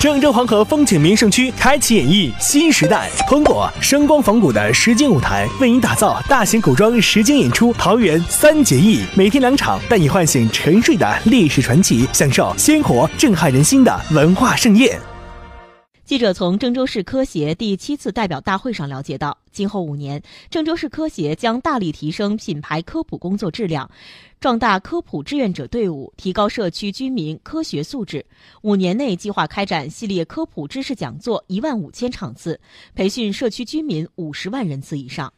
郑州黄河风景名胜区开启演绎新时代，通过声光仿古的实景舞台，为您打造大型古装实景演出《桃园三结义》，每天两场，带你唤醒沉睡的历史传奇，享受鲜活震撼人心的文化盛宴。记者从郑州市科协第七次代表大会上了解到，今后五年，郑州市科协将大力提升品牌科普工作质量，壮大科普志愿者队伍，提高社区居民科学素质。五年内计划开展系列科普知识讲座一万五千场次，培训社区居民五十万人次以上。